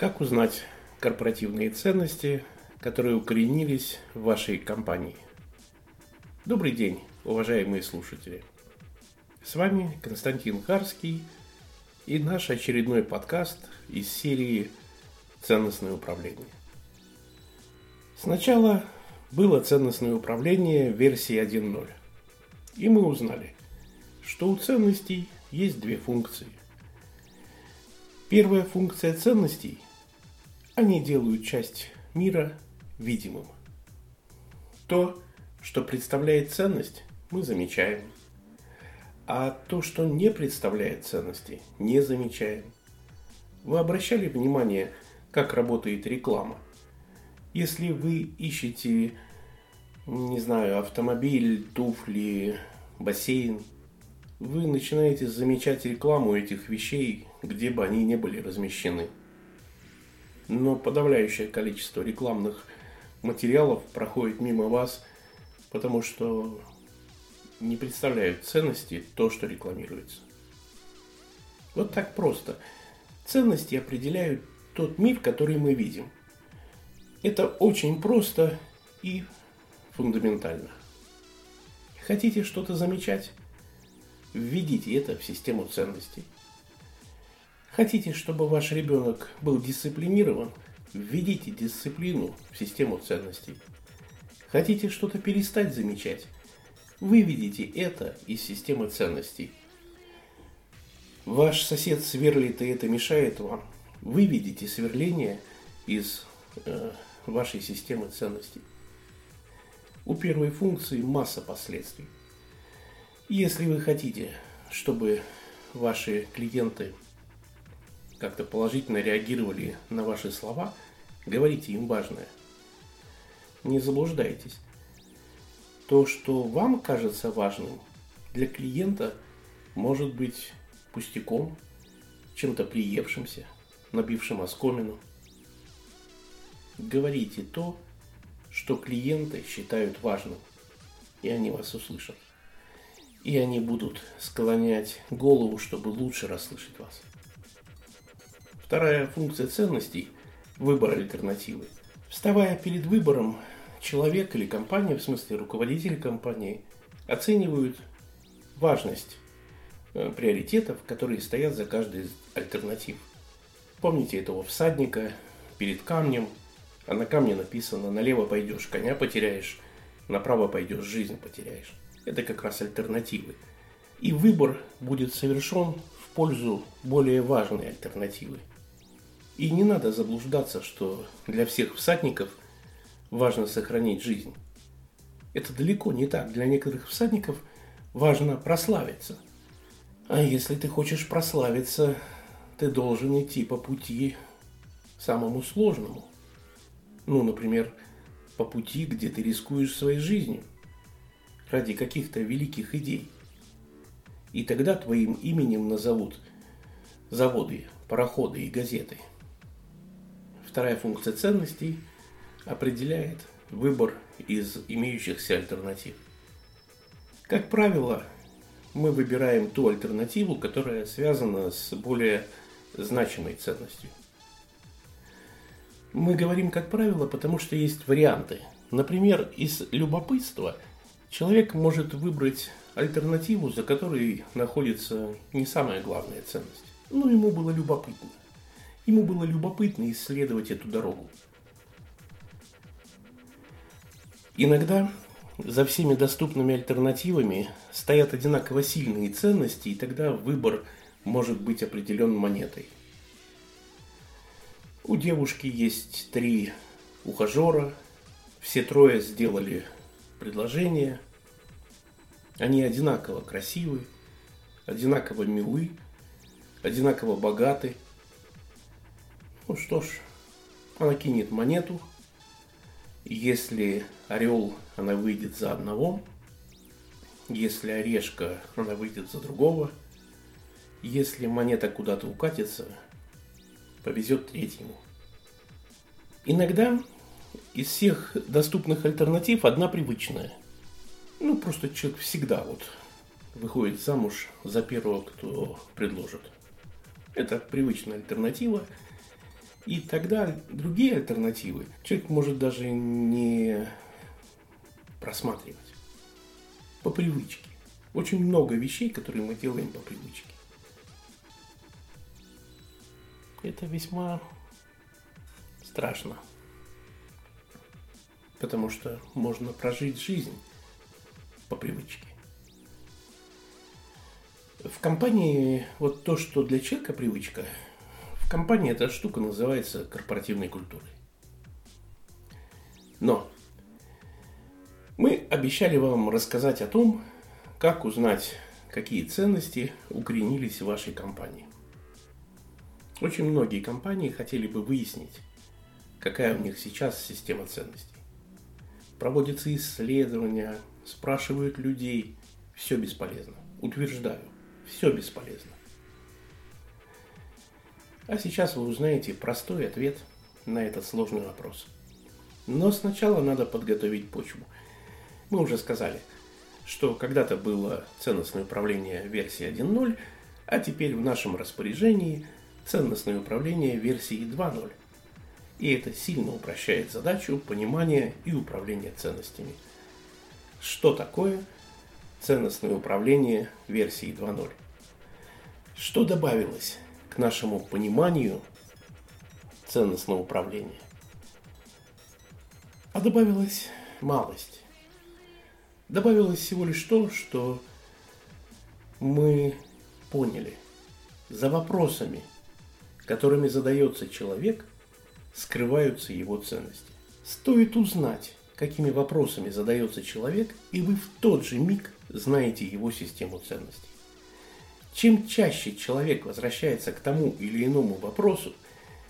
Как узнать корпоративные ценности, которые укоренились в вашей компании? Добрый день, уважаемые слушатели. С вами Константин Харский и наш очередной подкаст из серии «Ценностное управление». Сначала было ценностное управление версии 1.0. И мы узнали, что у ценностей есть две функции. Первая функция ценностей – они делают часть мира видимым. То, что представляет ценность, мы замечаем. А то, что не представляет ценности, не замечаем. Вы обращали внимание, как работает реклама? Если вы ищете, не знаю, автомобиль, туфли, бассейн, вы начинаете замечать рекламу этих вещей, где бы они ни были размещены. Но подавляющее количество рекламных материалов проходит мимо вас, потому что не представляют ценности то, что рекламируется. Вот так просто. Ценности определяют тот мир, который мы видим. Это очень просто и фундаментально. Хотите что-то замечать? Введите это в систему ценностей. Хотите, чтобы ваш ребенок был дисциплинирован? Введите дисциплину в систему ценностей. Хотите что-то перестать замечать? Выведите это из системы ценностей. Ваш сосед сверлит, и это мешает вам. Выведите сверление из э, вашей системы ценностей. У первой функции масса последствий. Если вы хотите, чтобы ваши клиенты как-то положительно реагировали на ваши слова, говорите им важное. Не заблуждайтесь. То, что вам кажется важным, для клиента может быть пустяком, чем-то приевшимся, набившим оскомину. Говорите то, что клиенты считают важным, и они вас услышат и они будут склонять голову, чтобы лучше расслышать вас. Вторая функция ценностей – выбор альтернативы. Вставая перед выбором, человек или компания, в смысле руководители компании, оценивают важность э, приоритетов, которые стоят за каждой из альтернатив. Помните этого всадника перед камнем, а на камне написано «налево пойдешь, коня потеряешь, направо пойдешь, жизнь потеряешь». Это как раз альтернативы. И выбор будет совершен в пользу более важной альтернативы. И не надо заблуждаться, что для всех всадников важно сохранить жизнь. Это далеко не так. Для некоторых всадников важно прославиться. А если ты хочешь прославиться, ты должен идти по пути самому сложному. Ну, например, по пути, где ты рискуешь своей жизнью ради каких-то великих идей. И тогда твоим именем назовут заводы, пароходы и газеты. Вторая функция ценностей определяет выбор из имеющихся альтернатив. Как правило, мы выбираем ту альтернативу, которая связана с более значимой ценностью. Мы говорим как правило, потому что есть варианты. Например, из любопытства – Человек может выбрать альтернативу, за которой находится не самая главная ценность. Но ему было любопытно. Ему было любопытно исследовать эту дорогу. Иногда за всеми доступными альтернативами стоят одинаково сильные ценности, и тогда выбор может быть определен монетой. У девушки есть три ухажера, все трое сделали предложения. Они одинаково красивы, одинаково милы, одинаково богаты. Ну что ж, она кинет монету. Если орел, она выйдет за одного. Если орешка, она выйдет за другого. Если монета куда-то укатится, повезет третьему. Иногда из всех доступных альтернатив одна привычная. Ну, просто человек всегда вот выходит замуж за первого, кто предложит. Это привычная альтернатива. И тогда другие альтернативы человек может даже не просматривать по привычке. Очень много вещей, которые мы делаем по привычке. Это весьма страшно. Потому что можно прожить жизнь по привычке. В компании вот то, что для человека привычка, компании эта штука называется корпоративной культурой. Но мы обещали вам рассказать о том, как узнать, какие ценности укоренились в вашей компании. Очень многие компании хотели бы выяснить, какая у них сейчас система ценностей. Проводятся исследования, спрашивают людей. Все бесполезно. Утверждаю, все бесполезно. А сейчас вы узнаете простой ответ на этот сложный вопрос. Но сначала надо подготовить почву. Мы уже сказали, что когда-то было ценностное управление версии 1.0, а теперь в нашем распоряжении – ценностное управление версии 2.0. И это сильно упрощает задачу понимания и управления ценностями. Что такое ценностное управление версии 2.0? Что добавилось нашему пониманию ценностного управления? А добавилась малость. Добавилось всего лишь то, что мы поняли за вопросами – которыми задается человек, скрываются его ценности. Стоит узнать, какими вопросами задается человек, и вы в тот же миг знаете его систему ценностей. Чем чаще человек возвращается к тому или иному вопросу,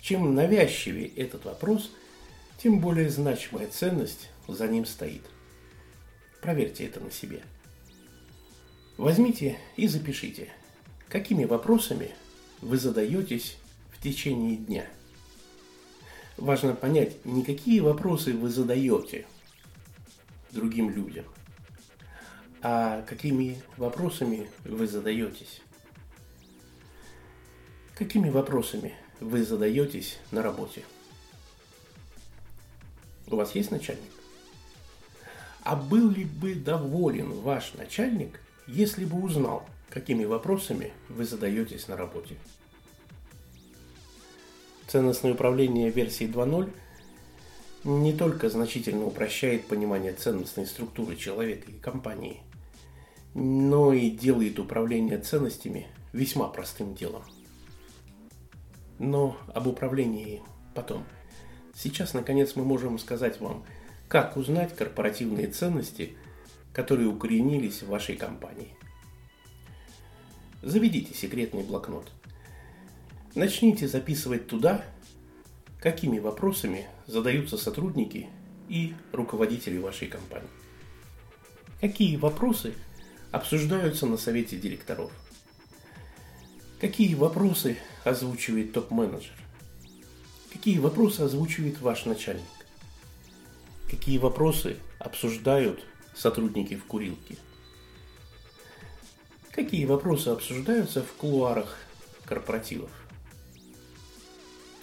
чем навязчивее этот вопрос, тем более значимая ценность за ним стоит. Проверьте это на себе. Возьмите и запишите, какими вопросами вы задаетесь течение дня. Важно понять, не какие вопросы вы задаете другим людям, а какими вопросами вы задаетесь. Какими вопросами вы задаетесь на работе? У вас есть начальник? А был ли бы доволен ваш начальник, если бы узнал, какими вопросами вы задаетесь на работе? Ценностное управление версии 2.0 не только значительно упрощает понимание ценностной структуры человека и компании, но и делает управление ценностями весьма простым делом. Но об управлении потом. Сейчас, наконец, мы можем сказать вам, как узнать корпоративные ценности, которые укоренились в вашей компании. Заведите секретный блокнот – Начните записывать туда, какими вопросами задаются сотрудники и руководители вашей компании. Какие вопросы обсуждаются на совете директоров? Какие вопросы озвучивает топ-менеджер? Какие вопросы озвучивает ваш начальник? Какие вопросы обсуждают сотрудники в курилке? Какие вопросы обсуждаются в кулуарах корпоративов?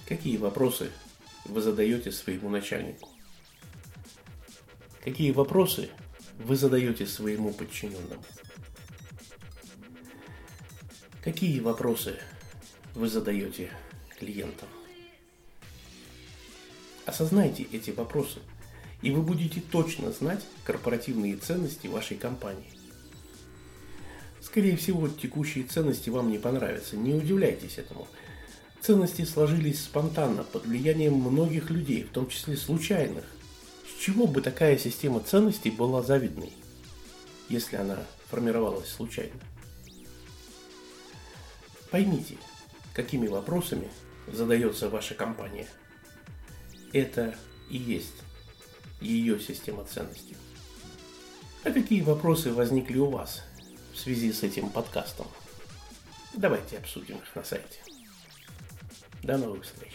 Какие вопросы вы задаете своему начальнику? Какие вопросы вы задаете своему подчиненному? Какие вопросы вы задаете клиентам? Осознайте эти вопросы, и вы будете точно знать корпоративные ценности вашей компании. Скорее всего, текущие ценности вам не понравятся. Не удивляйтесь этому – Ценности сложились спонтанно, под влиянием многих людей, в том числе случайных. Чего бы такая система ценностей была завидной, если она формировалась случайно? Поймите, какими вопросами задается ваша компания. Это и есть ее система ценностей. А какие вопросы возникли у вас в связи с этим подкастом? Давайте обсудим их на сайте. dando os três.